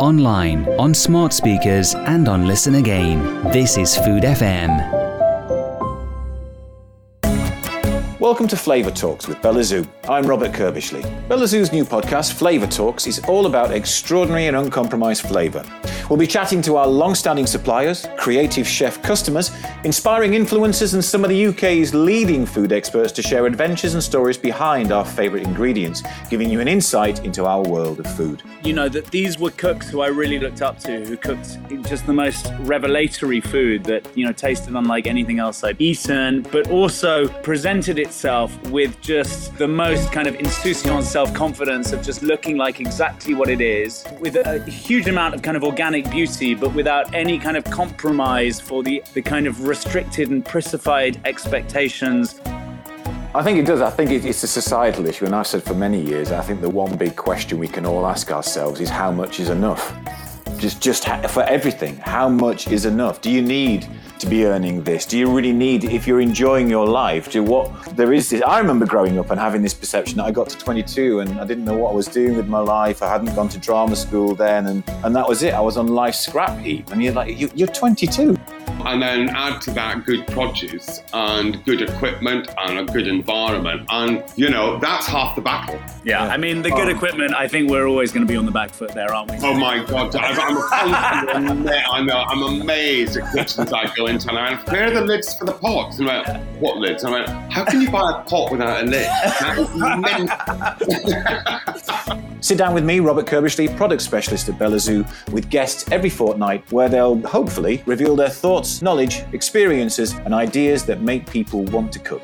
online, on smart speakers, and on Listen Again. This is Food FM. Welcome to Flavour Talks with Belazu. I'm Robert Curbishley. Bella Zoo's new podcast, Flavour Talks, is all about extraordinary and uncompromised flavour. We'll be chatting to our long standing suppliers, creative chef customers, inspiring influencers, and some of the UK's leading food experts to share adventures and stories behind our favourite ingredients, giving you an insight into our world of food. You know, that these were cooks who I really looked up to, who cooked just the most revelatory food that, you know, tasted unlike anything else I'd eaten, but also presented itself with just the most kind of insouciant self confidence of just looking like exactly what it is, with a huge amount of kind of organic beauty, but without any kind of compromise for the, the kind of restricted and pressified expectations. I think it does. I think it's a societal issue, and I've said for many years, I think the one big question we can all ask ourselves is how much is enough? Just, just for everything, how much is enough? Do you need to be earning this? Do you really need, if you're enjoying your life, do what there is this? I remember growing up and having this perception that I got to 22 and I didn't know what I was doing with my life. I hadn't gone to drama school then, and, and that was it. I was on life's scrap heap. And you're like, you, you're 22 and then add to that good produce and good equipment and a good environment. And, you know, that's half the battle. Yeah, I mean, the good oh. equipment, I think we're always going to be on the back foot there, aren't we? Oh my God. I'm, I'm, I'm, I'm amazed at kitchens I go into and I'm like, where are the lids for the pots? And I'm like, what lids? I'm like, how can you buy a pot without a lid? Sit down with me, Robert Curbishley, product specialist at Belazu, with guests every fortnight where they'll hopefully reveal their thoughts knowledge, experiences, and ideas that make people want to cook.